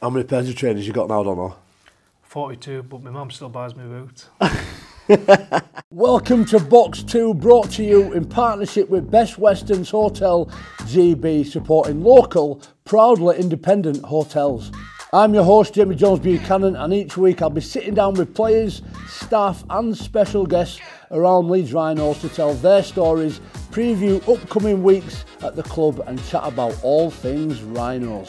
How many pairs of trainers you got now, Donna? 42, but my mum still buys me boots. Welcome to Box 2, brought to you in partnership with Best Westerns Hotel GB, supporting local, proudly independent hotels. I'm your host, Jamie Jones Buchanan, and each week I'll be sitting down with players, staff, and special guests around Leeds Rhinos to tell their stories, preview upcoming weeks at the club, and chat about all things Rhinos.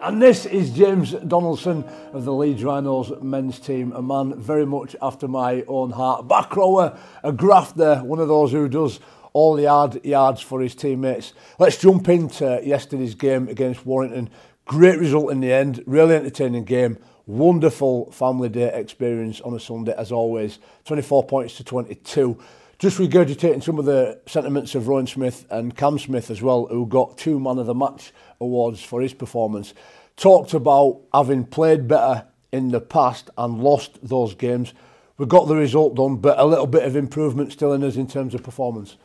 And this is James Donaldson of the Leeds Rhinos men's team, a man very much after my own heart. Back rower, a grafter, one of those who does all the hard yards for his teammates. Let's jump into yesterday's game against Warrington. Great result in the end, really entertaining game. Wonderful family day experience on a Sunday as always. 24 points to 22 just regurgitating some of the sentiments of Rowan Smith and Cam Smith as well, who got two Man of the Match awards for his performance, talked about having played better in the past and lost those games. We got the result done, but a little bit of improvement still in us in terms of performance.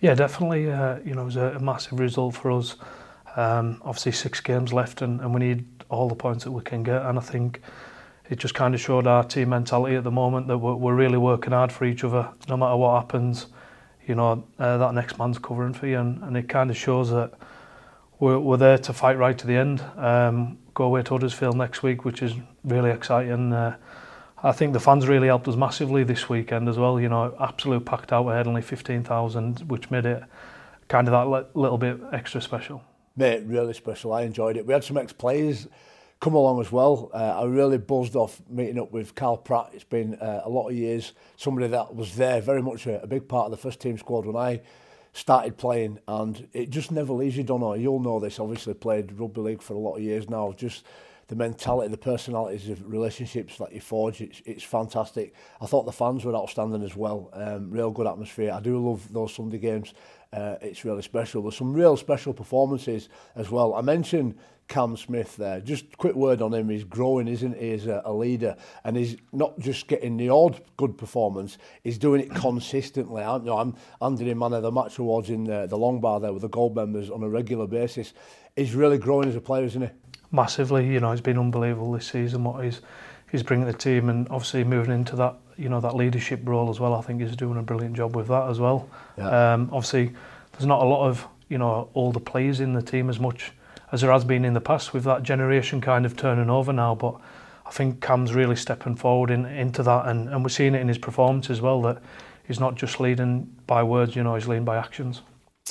Yeah, definitely. Uh, you know, it was a, massive result for us. Um, obviously, six games left, and, and we need all the points that we can get. And I think it just kind of showed our team mentality at the moment that we're, we're really working hard for each other no matter what happens you know uh, that next man's covering for you and, and it kind of shows that we're, we're there to fight right to the end um, go away to Huddersfield next week which is really exciting uh, I think the fans really helped us massively this weekend as well you know absolute packed out ahead only 15,000 which made it kind of that little bit extra special mate really special I enjoyed it we had some ex-players come along as well. Uh, I really buzzed off meeting up with Carl Pratt. It's been uh, a lot of years. Somebody that was there, very much a, a big part of the first team squad when I started playing and it just never leaves you, Dono. You'll know this, obviously played rugby league for a lot of years now. Just the mentality, the personalities of relationships that you forge, it's, it's fantastic. I thought the fans were outstanding as well. Um, real good atmosphere. I do love those Sunday games. Uh, it's really special. There's some real special performances as well. I mentioned Cam Smith there. Just quick word on him. He's growing, isn't he, as a, a leader? And he's not just getting the odd good performance, he's doing it consistently. I, you know, I'm handing him man of the match awards in the, the long bar there with the gold members on a regular basis. He's really growing as a player, isn't he? Massively. You know, he's been unbelievable this season, what he's, he's bringing the team. And obviously moving into that, you know, that leadership role as well, I think he's doing a brilliant job with that as well. Yeah. Um, obviously, there's not a lot of, you know, all the players in the team as much as there has been in the past with that generation kind of turning over now. But I think Cam's really stepping forward in, into that, and, and we're seeing it in his performance as well that he's not just leading by words, you know, he's leading by actions.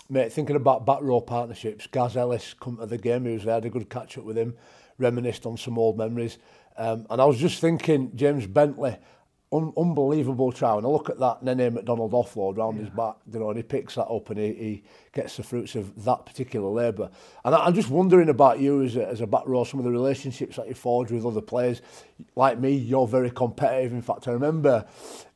Mate, thinking about back row partnerships, Gaz Ellis come to the game, he was there, had a good catch up with him, reminisced on some old memories. Um, and I was just thinking, James Bentley, un unbelievable try. And I look at that Nene McDonald offload round yeah. his back, you know, and he picks that up and he, he, gets the fruits of that particular labour. And I, I'm just wondering about you as a, as a back row, some of the relationships that you forge with other players. Like me, you're very competitive. In fact, I remember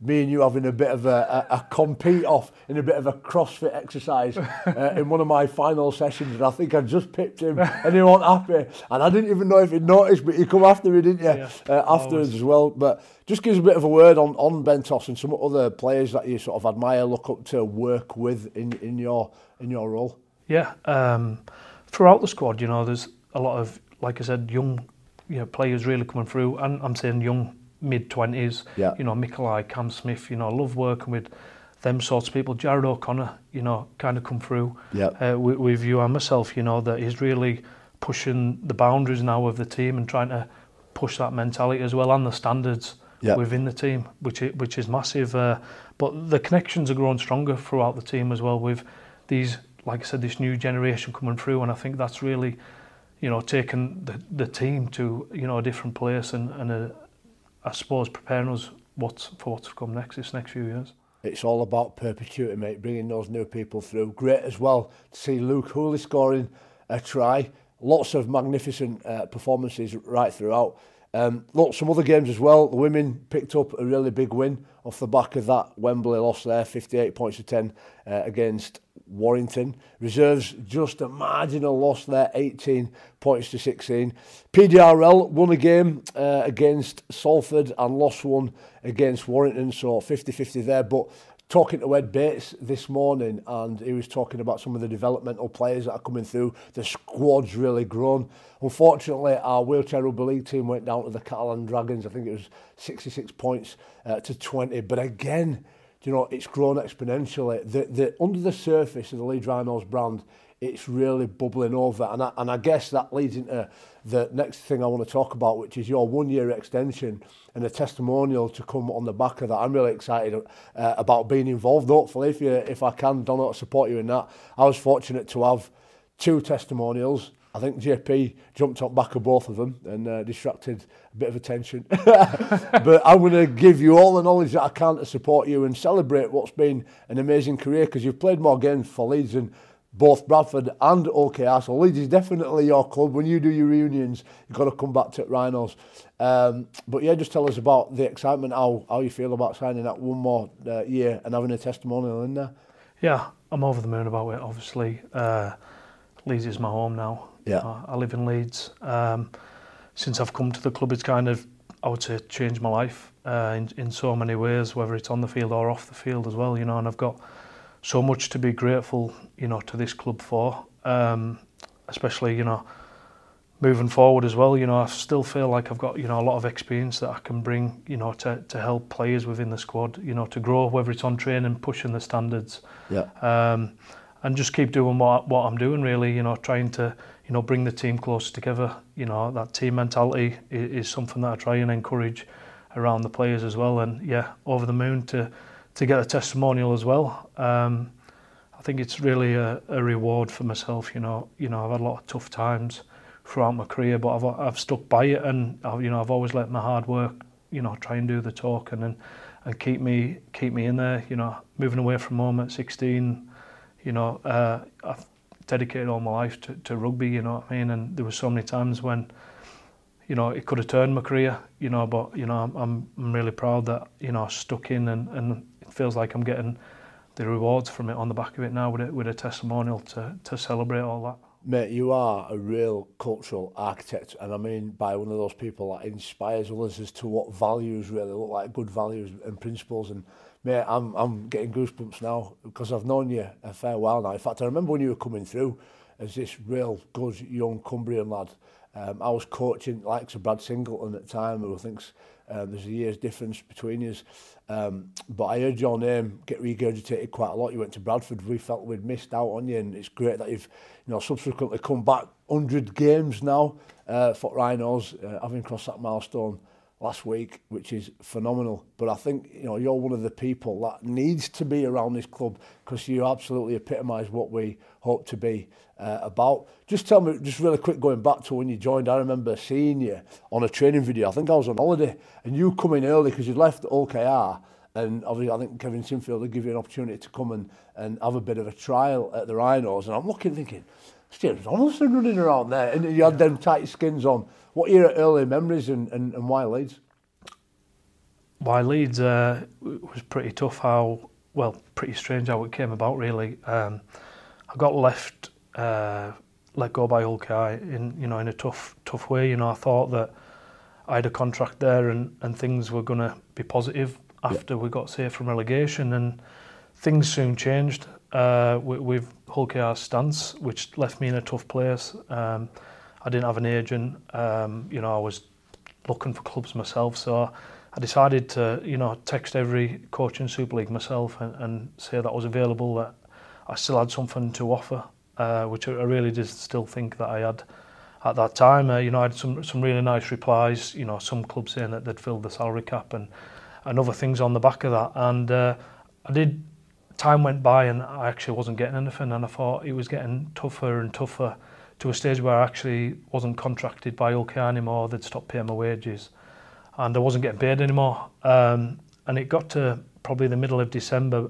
me and you having a bit of a, a, a compete off in a bit of a CrossFit exercise uh, in one of my final sessions. And I think I just picked him and he wasn't happy. And I didn't even know if he'd noticed, but you come after me, didn't you? Yeah, uh, afterwards always. as well. But just us a bit of a word on, on Bentos and some other players that you sort of admire, look up to, work with in, in your in your role? Yeah, um, throughout the squad, you know, there's a lot of, like I said, young you know, players really coming through, and I'm saying young mid-20s, yeah. you know, Mikolai, Cam Smith, you know, I love working with them sorts of people. Jared O'Connor, you know, kind of come through yeah. uh, with, with you and myself, you know, that he's really pushing the boundaries now of the team and trying to push that mentality as well and the standards yeah. within the team, which is, which is massive. Uh, but the connections are growing stronger throughout the team as well with these, like I said, this new generation coming through, and I think that's really, you know, taken the, the team to, you know, a different place and, and a, I suppose preparing us what's, for what's to come next, this next few years. It's all about perpetuity, mate, bringing those new people through. Great as well to see Luke Hooley scoring a try. Lots of magnificent uh, performances right throughout. Um, look, some other games as well. The women picked up a really big win off the back of that Wembley loss there, 58 points to 10 uh, against Warrington. Reserves just a marginal loss there, 18 points to 16. PDRL won a game uh, against Salford and lost one against Warrington, so 50-50 there. But talking to Ed Bates this morning and he was talking about some of the developmental players that are coming through. The squad's really grown. Unfortunately, our wheelchair rugby league team went down to the Catalan Dragons. I think it was 66 points uh, to 20. But again, you know, it's grown exponentially. The, the, under the surface of the Leeds Rhinos brand it's really bubbling over. And I, and I guess that leads into the next thing I want to talk about, which is your one year extension and a testimonial to come on the back of that. I'm really excited uh, about being involved. Hopefully, if you if I can, Donald, support you in that. I was fortunate to have two testimonials. I think JP jumped on back of both of them and uh, distracted a bit of attention. but I'm going to give you all the knowledge that I can to support you and celebrate what's been an amazing career because you've played more games for Leeds than both Bradford and OK Arsenal. Leeds is definitely your club. When you do your reunions, you've got to come back to Rhinos. Um, but yeah, just tell us about the excitement, how, how you feel about signing that one more uh, year and having a testimonial in there. Yeah, I'm over the moon about it, obviously. Uh, Leeds is my home now. Yeah. I, I live in Leeds. Um, since I've come to the club, it's kind of, I would say, changed my life uh, in, in so many ways, whether it's on the field or off the field as well, you know, and I've got so much to be grateful, you know, to this club for. Um, especially, you know, moving forward as well. You know, I still feel like I've got you know a lot of experience that I can bring. You know, to to help players within the squad. You know, to grow whether it's on training, pushing the standards. Yeah. Um, and just keep doing what what I'm doing really. You know, trying to you know bring the team closer together. You know, that team mentality is, is something that I try and encourage around the players as well. And yeah, over the moon to to get a testimonial as well. Um, I think it's really a, a reward for myself. You know, you know, I've had a lot of tough times throughout my career, but I've I've stuck by it, and I've, you know, I've always let my hard work, you know, try and do the talking and and keep me keep me in there. You know, moving away from home at 16, you know, uh, I've dedicated all my life to, to rugby. You know what I mean? And there were so many times when. You know, it could have turned my career, you know, but, you know, I'm, I'm really proud that, you know, I stuck in and, and feels like I'm getting the rewards from it on the back of it now with a, with a testimonial to, to celebrate all that. Mate, you are a real cultural architect, and I mean by one of those people that inspires others as to what values really look like, good values and principles. And mate, I'm, I'm getting goosebumps now because I've known you a fair while now. In fact, I remember when you were coming through as this real good young Cumbrian lad, Um, I was coaching likes of Brad Singleton at the time, who thinks uh, there's a year's difference between us. Um, but I heard your name get regurgitated quite a lot. You went to Bradford. We felt we'd missed out on you, and it's great that you've you know subsequently come back 100 games now uh, for Rhinos, uh, having crossed that milestone last week, which is phenomenal. But I think you know you're one of the people that needs to be around this club because you absolutely epitomise what we hope to be uh, about. Just tell me, just really quick, going back to when you joined, I remember seeing you on a training video. I think I was on holiday, and you come in early because you left OKR. And obviously, I think Kevin Sinfield would give you an opportunity to come and, and have a bit of a trial at the Rhinos. And I'm looking, thinking, Steve Donaldson running around there. And you had them tight skins on. What are your early memories and, and, and why Leeds? Why Leeds uh, was pretty tough how, well, pretty strange how it came about really. Um, I got left, uh, let go by Ulkai in, you know, in a tough, tough way. You know, I thought that I had a contract there and, and things were going to be positive after yeah. we got safe from relegation and things soon changed uh, with, with Hulk stance, which left me in a tough place. Um, I didn't have an agent. Um, you know, I was looking for clubs myself, so I decided to, you know, text every coach in Super League myself and, and say that I was available, that I still had something to offer, uh, which I really did still think that I had at that time. Uh, you know, I had some some really nice replies. You know, some clubs saying that they'd filled the salary cap and and other things on the back of that. And uh, I did. Time went by and I actually wasn't getting anything, and I thought it was getting tougher and tougher. to a stage where I actually wasn't contracted by OK anymore. They'd stopped paying my wages and I wasn't getting paid anymore. Um, and it got to probably the middle of December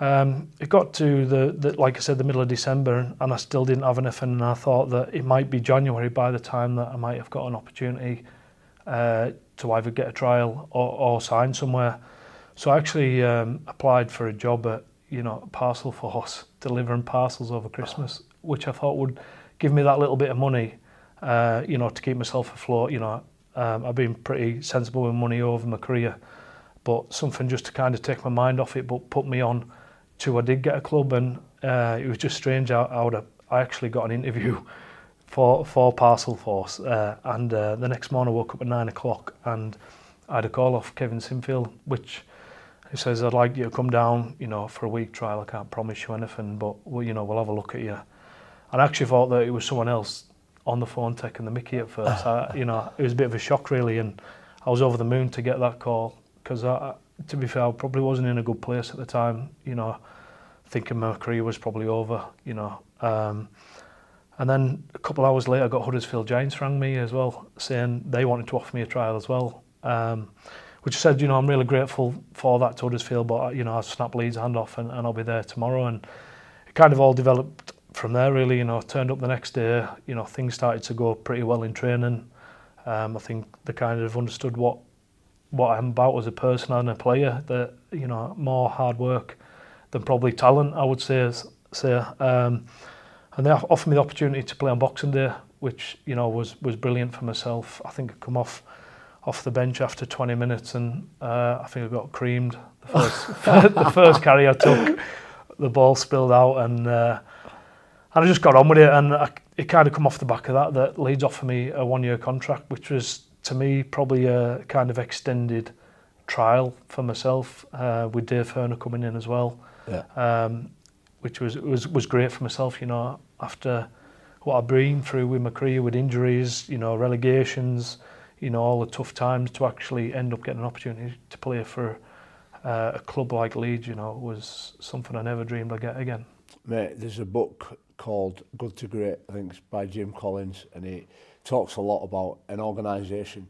Um, it got to the, the, like I said, the middle of December, and I still didn't have anything. And I thought that it might be January by the time that I might have got an opportunity uh, to either get a trial or, or sign somewhere. So I actually um, applied for a job at you know, parcel force delivering parcels over oh. Christmas, which I thought would give me that little bit of money, uh, you know, to keep myself afloat. You know, um, I've been pretty sensible with money over my career, but something just to kind of take my mind off it, but put me on to I did get a club, and uh, it was just strange I would, I, I actually got an interview for for Parcel Force, uh, and uh, the next morning I woke up at nine o'clock and I had a call off Kevin Sinfield, which he says, I'd like you to come down, you know, for a week trial. I can't promise you anything, but, you know, we'll have a look at you. I actually thought that it was someone else on the phone taking the mickey at first. I, you know, it was a bit of a shock, really, and I was over the moon to get that call because, to be fair, I probably wasn't in a good place at the time, you know, thinking my career was probably over, you know. Um, and then a couple of hours later, I got Huddersfield Giants rang me as well, saying they wanted to offer me a trial as well. Um, which I said, you know, I'm really grateful for that to Huddersfield, but, you know, I snapped Leeds' hand off and, and I'll be there tomorrow. And it kind of all developed from there, really. You know, turned up the next day, you know, things started to go pretty well in training. Um, I think they kind of understood what what I'm about as a person and a player, that, you know, more hard work than probably talent, I would say. say. Um, and they offered me the opportunity to play on Boxing Day, which, you know, was, was brilliant for myself. I think I come off off the bench after 20 minutes, and uh, I think I got creamed. The oh. first, the first carry I took, the ball spilled out, and uh, and I just got on with it, and I, it kind of come off the back of that that Leeds for me a one year contract, which was to me probably a kind of extended trial for myself uh, with Dave Herner coming in as well, yeah. um, which was was was great for myself. You know, after what I've been through with my career, with injuries, you know, relegations. you know, all the tough times to actually end up getting an opportunity to play for uh, a club like Leeds, you know, was something I never dreamed I'd get again. Mate, there's a book called Good to Great, I think it's by Jim Collins, and he talks a lot about an organisation,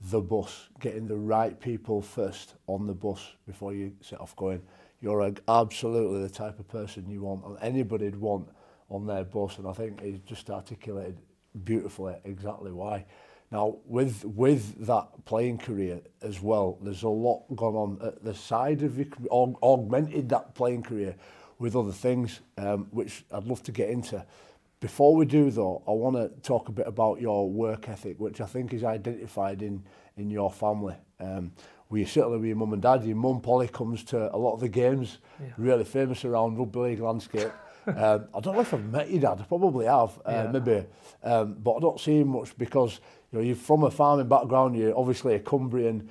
the bus, getting the right people first on the bus before you set off going. You're a, absolutely the type of person you want, and anybody'd want on their bus, and I think he just articulated beautifully exactly why. Now, with with that playing career as well, there's a lot gone on at the side of your aug augmented that playing career with other things, um, which I'd love to get into. Before we do though, I want to talk a bit about your work ethic, which I think is identified in in your family. Um, we certainly with your mum and dad. Your mum Polly comes to a lot of the games, yeah. really famous around rugby league landscape um, I don't know if I've met your dad. I probably have, uh, yeah. maybe. Um, but I don't see him much because you know, you're from a farming background. You're obviously a Cumbrian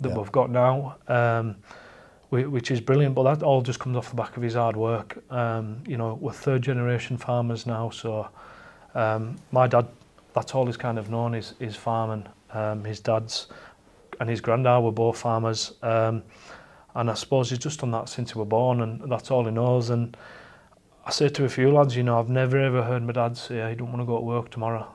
that yeah. we've got now, um, which is brilliant. But that all just comes off the back of his hard work. Um, you know, we're third generation farmers now, so um, my dad, that's all he's kind of known is, is farming. Um, his dad's and his granddad were both farmers. Um, and I suppose he's just done that since he were born and that's all he knows. And I say to a few lads, you know, I've never ever heard my dad say, I don't want to go to work tomorrow.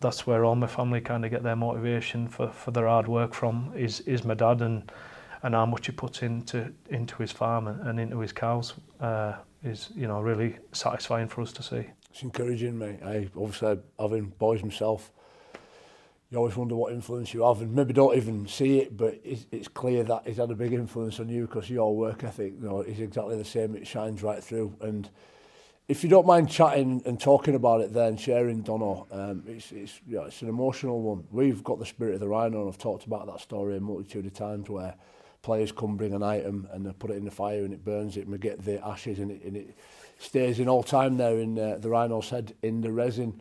that's where all my family kind of get their motivation for, for their hard work from is is my dad and and how much he puts into into his farm and, and into his cows uh, is you know really satisfying for us to see. It's encouraging, mate. I obviously having boys myself, you always wonder what influence you have, and maybe don't even see it, but it's, it's clear that he's had a big influence on you because your work ethic you know, is exactly the same. It shines right through. And if you don't mind chatting and talking about it then, sharing Dono, um, it's, it's, you know, it's an emotional one. We've got the spirit of the Rhino, and I've talked about that story a multitude of times where players come bring an item and they put it in the fire and it burns it and we get the ashes and it, and it stays in all time there in uh, the Rhino's head in the resin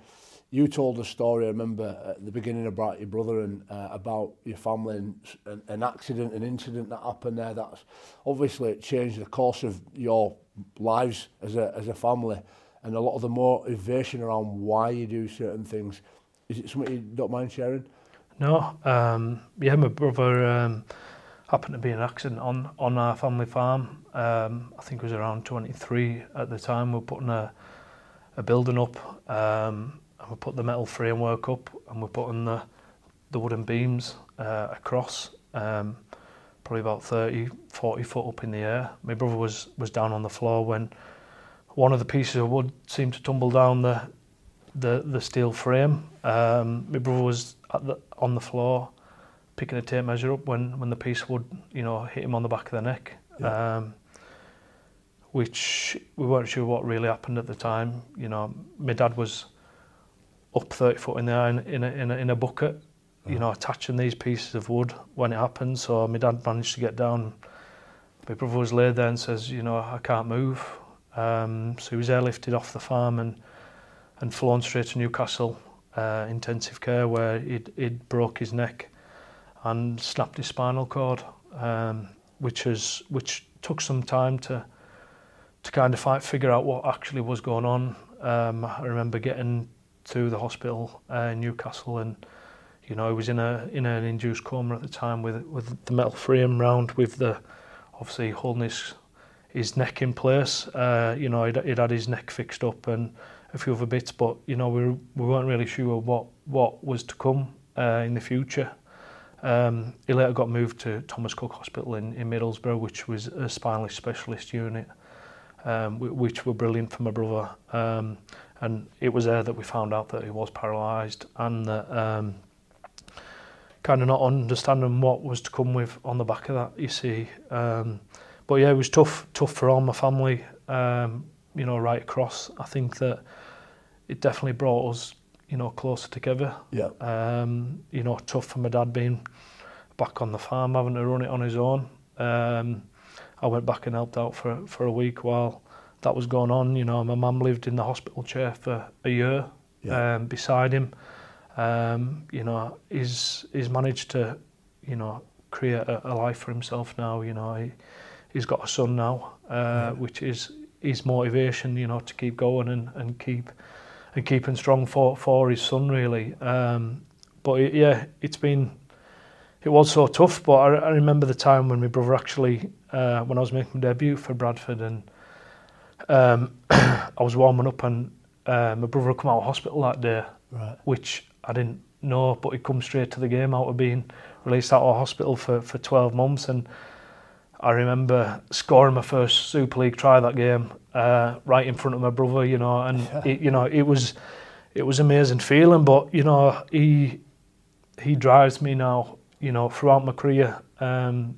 you told a story, I remember, at the beginning about your brother and uh, about your family and, and an accident, an incident that happened there. That's obviously it changed the course of your lives as a, as a family and a lot of the motivation around why you do certain things. Is it something you don't mind sharing? No. Um, yeah, my brother um, happened to be an accident on, on our family farm. Um, I think it was around 23 at the time. We were putting a, a building up. Um, we put the metal framework up and we're putting the, the wooden beams uh, across, um, probably about 30, 40 foot up in the air. My brother was, was down on the floor when one of the pieces of wood seemed to tumble down the, the, the steel frame. Um, my brother was the, on the floor picking a tape measure up when, when the piece would, you know, hit him on the back of the neck. Yeah. Um, which we weren't sure what really happened at the time. You know, my dad was up 30 foot in there in, in, a, in, a, in a bucket, oh. you know, attaching these pieces of wood when it happened. So my dad managed to get down. My brother was laid there and says, you know, I can't move. Um, so he was airlifted off the farm and, and flown straight to Newcastle uh, intensive care where it, broke his neck and snapped his spinal cord, um, which is which took some time to to kind of fight, figure out what actually was going on. Um, I remember getting to the hospital uh, in Newcastle and you know I was in a in an induced coma at the time with with the metal frame round with the obviously holding his his neck in place uh you know he'd, he'd had his neck fixed up and a few other bits but you know we we weren't really sure what what was to come uh, in the future um he later got moved to Thomas Cook Hospital in in Middlesbrough which was a spinal specialist unit um, which were brilliant for my brother. Um, And it was there that we found out that he was paralyzed and that um, kind of not understanding what was to come with on the back of that, you see. Um, but yeah, it was tough, tough for all my family, um, you know, right across. I think that it definitely brought us, you know, closer together. Yeah. Um, you know, tough for my dad being back on the farm, having to run it on his own. Um, I went back and helped out for, for a week while that was going on. You know, my mum lived in the hospital chair for a year yeah. um, beside him. Um, you know, he's he's managed to, you know, create a, a life for himself now. You know, he, he's got a son now, uh, yeah. which is his motivation. You know, to keep going and, and keep and keeping strong for for his son really. Um, but it, yeah, it's been it was so tough. But I, I remember the time when my brother actually uh, when I was making my debut for Bradford and um, I was warming up and uh, my brother had come out of hospital that day, right. which I didn't know, but he'd come straight to the game out of being released out of hospital for, for 12 months. And I remember scoring my first Super League try that game uh, right in front of my brother, you know, and it, you know it was it was amazing feeling. But you know he he drives me now, you know, throughout my career. Um,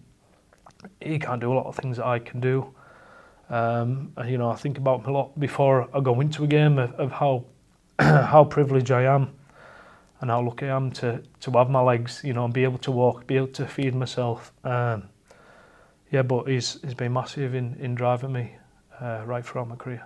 he can't do a lot of things that I can do. Um, you know, I think about a lot before I go into a game of, of how how privileged I am and how lucky I am to to have my legs, you know, and be able to walk, be able to feed myself. Um, yeah, but he's he's been massive in in driving me uh, right throughout my career.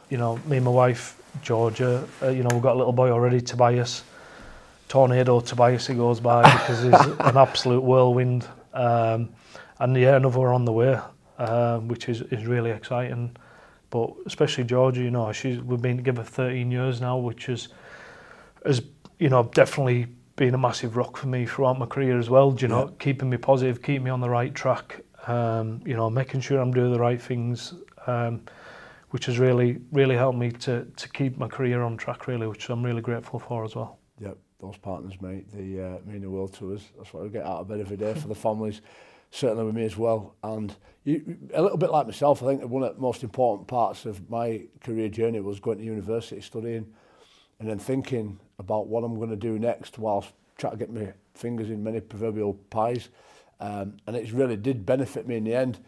you know, me and my wife Georgia, uh, you know, we've got a little boy already, Tobias. Tornado Tobias he goes by because he's an absolute whirlwind. Um, and yeah, another one on the way. um, which is, is really exciting. But especially Georgia, you know, she's we've been together 13 years now, which is has you know definitely been a massive rock for me throughout my career as well. you know, yeah. keeping me positive, keeping me on the right track. Um, you know, making sure I'm doing the right things, um, which has really really helped me to to keep my career on track really, which I'm really grateful for as well. Yeah, those partners, mate, they uh, mean the world to us. That's what we get out of bed every day for the families. certainly with me as well. And you, a little bit like myself, I think one of the most important parts of my career journey was going to university, studying, and then thinking about what I'm going to do next whilst trying to get my fingers in many proverbial pies. Um, and it really did benefit me in the end.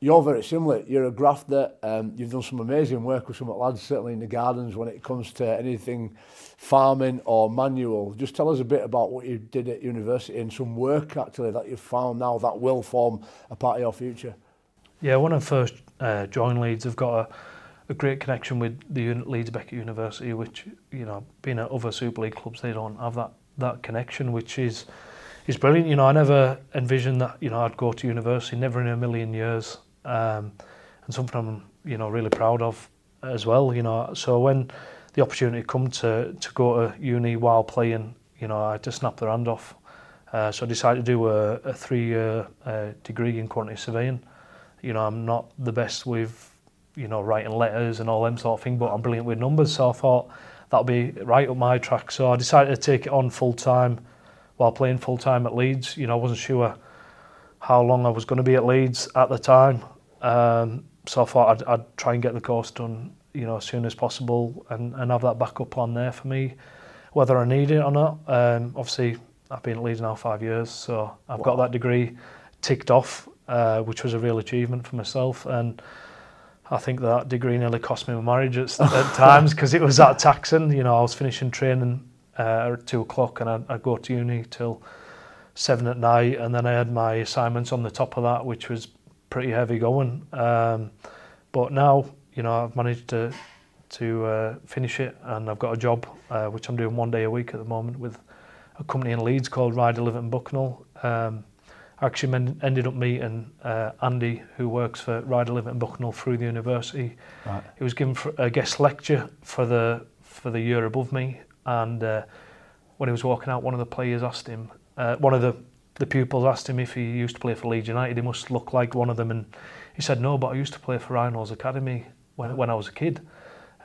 you're very similar. You're a grafter. Um, you've done some amazing work with some lads, certainly in the gardens, when it comes to anything farming or manual. Just tell us a bit about what you did at university and some work actually that you've found now that will form a part of your future. Yeah, when I first uh, joined Leeds, I've got a, a great connection with the unit Leeds Beckett University, which you know, being at other Super League clubs, they don't have that that connection, which is. It's brilliant, you know. I never envisioned that, you know, I'd go to university. Never in a million years um, and something I'm you know really proud of as well. You know, so when the opportunity come to to go to uni while playing, you know, I had to snap their hand off. Uh, so I decided to do a, a three-year uh, degree in quantity surveying. You know, I'm not the best with you know writing letters and all them sort of thing, but I'm brilliant with numbers. So I thought that'll be right up my track. So I decided to take it on full time while playing full time at Leeds. You know, I wasn't sure how long I was going to be at Leeds at the time. Um, so I thought I'd, I'd, try and get the course done, you know, as soon as possible, and, and have that backup plan there for me, whether I need it or not. Um, obviously, I've been at Leeds now five years, so I've wow. got that degree ticked off, uh, which was a real achievement for myself. And I think that degree nearly cost me my marriage at, at times because it was that taxing. You know, I was finishing training uh, at two o'clock, and I'd, I'd go to uni till seven at night, and then I had my assignments on the top of that, which was pretty heavy going. Um, but now, you know, I've managed to to uh, finish it, and I've got a job uh, which I'm doing one day a week at the moment with a company in Leeds called Ryder and Bucknell. Um, I actually men- ended up meeting uh, Andy, who works for Ryder and Bucknell through the university. Right. He was given a guest lecture for the for the year above me, and uh, when he was walking out, one of the players asked him, uh, one of the the pupils asked him if he used to play for Leeds United. He must look like one of them. And he said, no, but I used to play for Hall's Academy when, when I was a kid.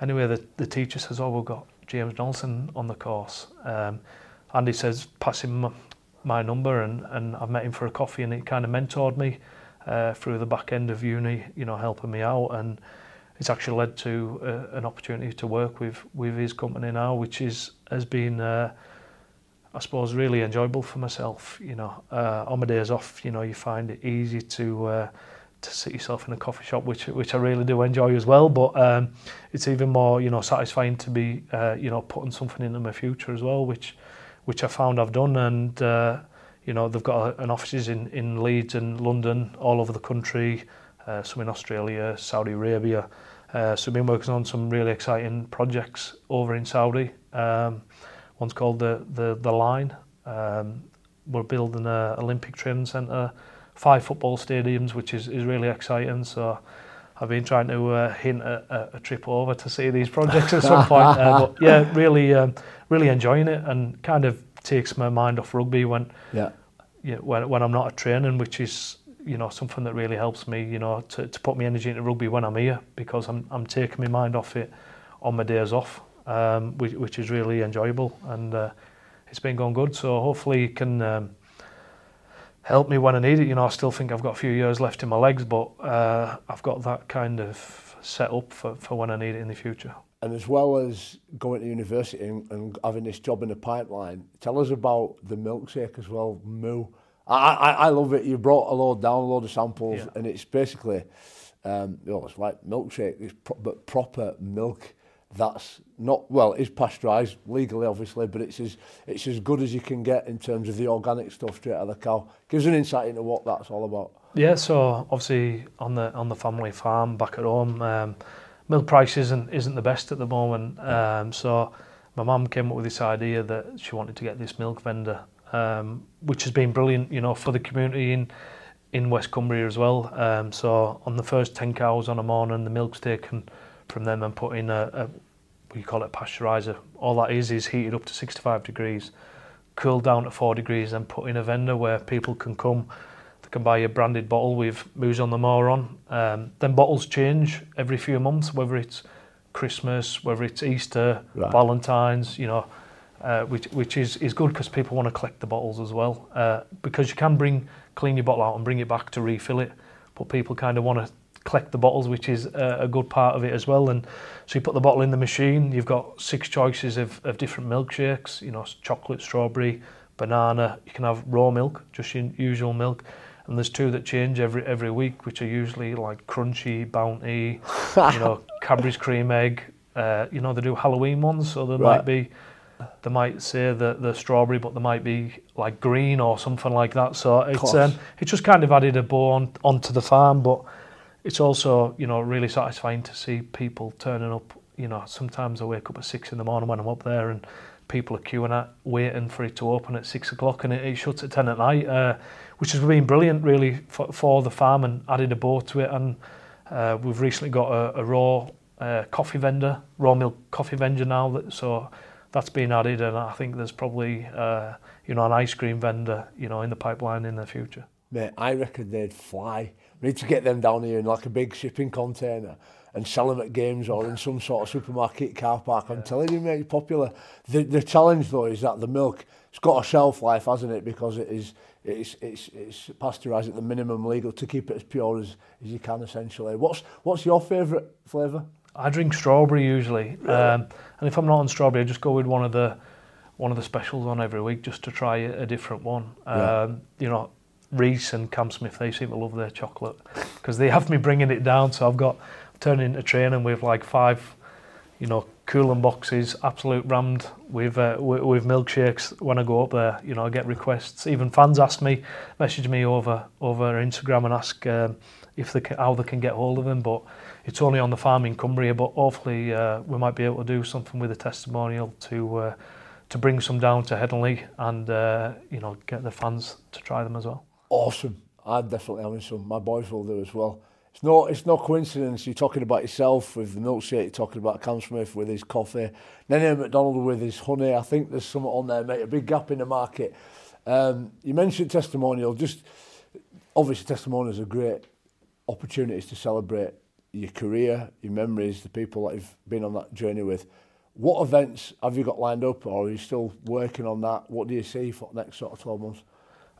Anyway, the, the teacher says, oh, we've got James Donaldson on the course. Um, and he says, pass him my, my number and, and I've met him for a coffee and he kind of mentored me uh, through the back end of uni, you know, helping me out. And it's actually led to uh, an opportunity to work with, with his company now, which is, has been, uh, I suppose, really enjoyable for myself. You know, uh, on my days off, you know, you find it easy to uh, to sit yourself in a coffee shop, which which I really do enjoy as well. But um, it's even more, you know, satisfying to be, uh, you know, putting something into my future as well, which which I found I've done. And uh, you know, they've got an offices in in Leeds and London, all over the country, uh, some in Australia, Saudi Arabia. Uh, so I've been working on some really exciting projects over in Saudi. Um, one's called the the, the Line. Um, we're building an Olympic training centre, five football stadiums, which is, is really exciting. So I've been trying to uh, hint at a, a, trip over to see these projects at some point. Uh, but yeah, really, um, really enjoying it, and kind of takes my mind off rugby when yeah. when when I'm not at training, which is you know something that really helps me. You know to, to put my energy into rugby when I'm here because I'm I'm taking my mind off it on my days off um, which, which, is really enjoyable and uh, it's been going good. So hopefully you can um, help me when I need it. You know, I still think I've got a few years left in my legs, but uh, I've got that kind of set up for, for when I need it in the future. And as well as going to university and, and having this job in the pipeline, tell us about the milkshake as well, Moo. I, I, I love it. You brought a load down, a load of samples, yeah. and it's basically, um, you know, it's like milkshake, it's pro- but proper milk. that's not well it's pasteurized legally obviously but it's as it's as good as you can get in terms of the organic stuff straight out of the cow gives an insight into what that's all about yeah so obviously on the on the family farm back at home um milk price isn't isn't the best at the moment um so my mum came up with this idea that she wanted to get this milk vendor um which has been brilliant you know for the community in in West Cumbria as well um so on the first 10 cows on a morning the milk's taken and from them and put in a, a we call it pasteurizer. All that is is heated up to 65 degrees, cooled down to four degrees, and put in a vendor where people can come. They can buy a branded bottle with Moose on the Moor on. Um, then bottles change every few months, whether it's Christmas, whether it's Easter, right. Valentine's, you know, uh, which which is is good because people want to collect the bottles as well uh, because you can bring clean your bottle out and bring it back to refill it, but people kind of want to collect the bottles, which is a, a good part of it as well. And so you put the bottle in the machine. You've got six choices of, of different milkshakes. You know, chocolate, strawberry, banana. You can have raw milk, just your usual milk. And there's two that change every every week, which are usually like crunchy, bounty, you know, Cadbury's cream egg. Uh, you know, they do Halloween ones, so there right. might be they might say that the strawberry, but they might be like green or something like that. So it's um, it just kind of added a bone onto the farm, but it's also, you know, really satisfying to see people turning up. You know, sometimes I wake up at six in the morning when I'm up there and people are queuing at, waiting for it to open at six o'clock and it, it shuts at 10 at night, uh, which has been brilliant really for, for the farm and added a boat to it. And uh, we've recently got a, a raw uh, coffee vendor, raw milk coffee vendor now. That, so that's been added and I think there's probably, uh, you know, an ice cream vendor, you know, in the pipeline in the future. Mate, I reckon they'd fly We need to get them down here in like a big shipping container and sell them at games or in some sort of supermarket car park. I'm yeah. telling you, mate, popular. The, the challenge though is that the milk, it's got a shelf life, hasn't it? Because it is it's it's it's pasteurised at the minimum legal to keep it as pure as, as you can essentially. What's what's your favourite flavour? I drink strawberry usually, um, and if I'm not on strawberry, I just go with one of the one of the specials on every week just to try a different one. Yeah. Um, you know, Reese and Cam Smith, they seem to love their chocolate because they have me bringing it down. So I've got turning into training with like five, you know, cooling boxes, absolute rammed with, uh, with, milkshakes. When I go up there, you know, I get requests. Even fans ask me, message me over over Instagram and ask um, if they can, how they can get hold of them. But it's only on the farm in Cumbria. But hopefully, uh, we might be able to do something with a testimonial to. Uh, to bring some down to Headingley and uh, you know get the fans to try them as well. awesome. I'd definitely have some. My boys will do as well. It's no, it's no coincidence you're talking about yourself with the milkshake, you're talking about Cam Smith with his coffee, Nene McDonald with his honey. I think there's something on there, mate, a big gap in the market. Um, you mentioned testimonial. Just obviously, testimonials are great opportunities to celebrate your career, your memories, the people that you've been on that journey with. What events have you got lined up, or are you still working on that? What do you see for the next sort of 12 months?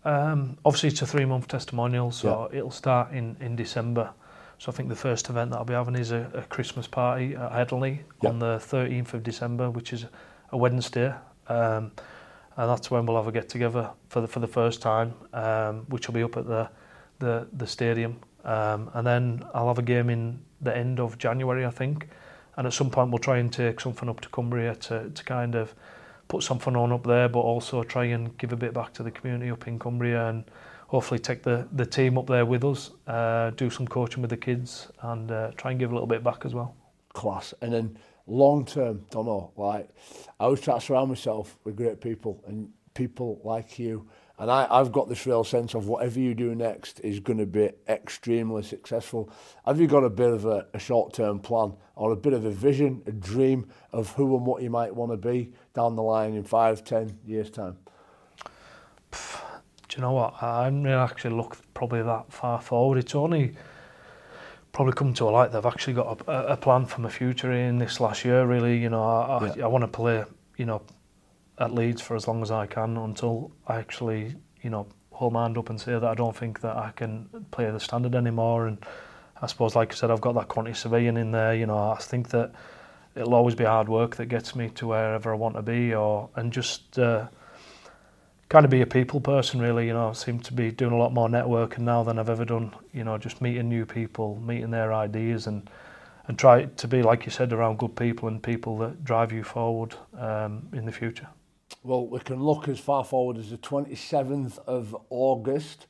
Um, obviously, it's a three-month testimonial, so yeah. it'll start in, in December. So I think the first event that I'll be having is a, a Christmas party at Headley yeah. on the 13th of December, which is a Wednesday. Um, and that's when we'll have a get together for the for the first time, um, which will be up at the the, the stadium. Um, and then I'll have a game in the end of January, I think. And at some point, we'll try and take something up to Cumbria to, to kind of put something on up there, but also try and give a bit back to the community up in Cumbria and hopefully take the, the team up there with us, uh, do some coaching with the kids and uh, try and give a little bit back as well. Class. And then long term, don't know, like I always try to surround myself with great people and people like you And I, I've got this real sense of whatever you do next is going to be extremely successful. Have you got a bit of a, a short-term plan or a bit of a vision, a dream of who and what you might want to be down the line in five, ten years' time? Pff, do you know what? I haven't really actually looked probably that far forward. It's only probably come to a light that I've actually got a, a plan for my future in this last year, really. You know, I, yeah. I, I want to play, you know, at Leeds for as long as I can until I actually, you know, hold my hand up and say that I don't think that I can play the standard anymore. And I suppose, like I said, I've got that quantity surveying in there. You know, I think that it'll always be hard work that gets me to wherever I want to be, or and just uh, kind of be a people person really. You know, I seem to be doing a lot more networking now than I've ever done. You know, just meeting new people, meeting their ideas, and and try to be like you said around good people and people that drive you forward um, in the future. Well, we can look as far forward as the 27th of August,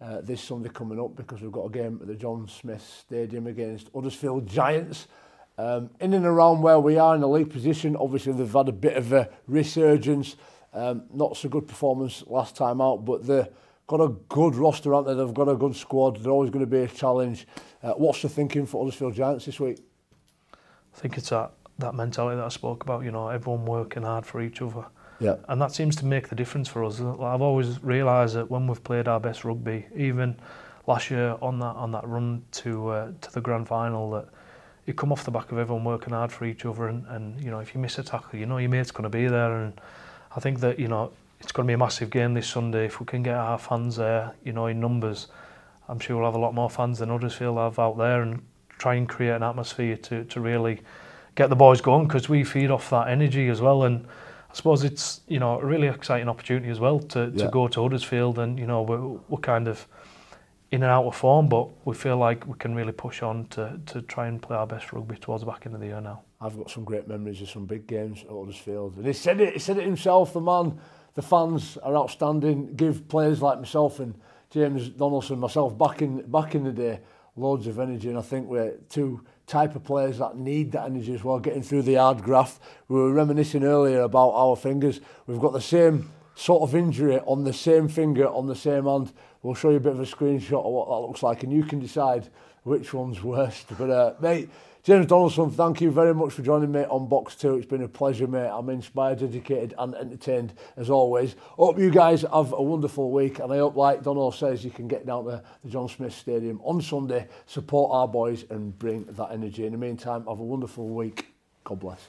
uh, this Sunday coming up, because we've got a game at the John Smith Stadium against Huddersfield Giants. Um, in and around where we are in the league position, obviously they've had a bit of a resurgence. Um, not so good performance last time out, but they've got a good roster out there. They've got a good squad. They're always going to be a challenge. Uh, what's the thinking for Huddersfield Giants this week? I think it's that, that mentality that I spoke about, you know, everyone working hard for each other. Yeah. And that seems to make the difference for us. I've always realized that when we've played our best rugby, even last year on that on that run to uh, to the grand final, that you come off the back of everyone working hard for each other, and, and you know if you miss a tackle, you know your mate's going to be there. And I think that you know it's going to be a massive game this Sunday. If we can get our fans there, you know in numbers, I'm sure we'll have a lot more fans than feel have out there, and try and create an atmosphere to to really get the boys going because we feed off that energy as well and I suppose it's you know a really exciting opportunity as well to, to yeah. go to Huddersfield and you know we're, we're kind of in and out of form but we feel like we can really push on to, to try and play our best rugby towards the back end of the year now. I've got some great memories of some big games at Huddersfield and he said it he said it himself the man the fans are outstanding give players like myself and James Donaldson myself back in back in the day loads of energy and I think we're two type of players that need that energy as well, getting through the hard graft. We were reminiscing earlier about our fingers. We've got the same sort of injury on the same finger, on the same hand. We'll show you a bit of a screenshot of what that looks like, and you can decide which one's worst. But, uh, mate, James Donaldson, thank you very much for joining me on Box 2. It's been a pleasure, mate. I'm inspired, educated and entertained as always. Hope you guys have a wonderful week and I hope, like Donald says, you can get down to the John Smith Stadium on Sunday, support our boys and bring that energy. In the meantime, have a wonderful week. God bless.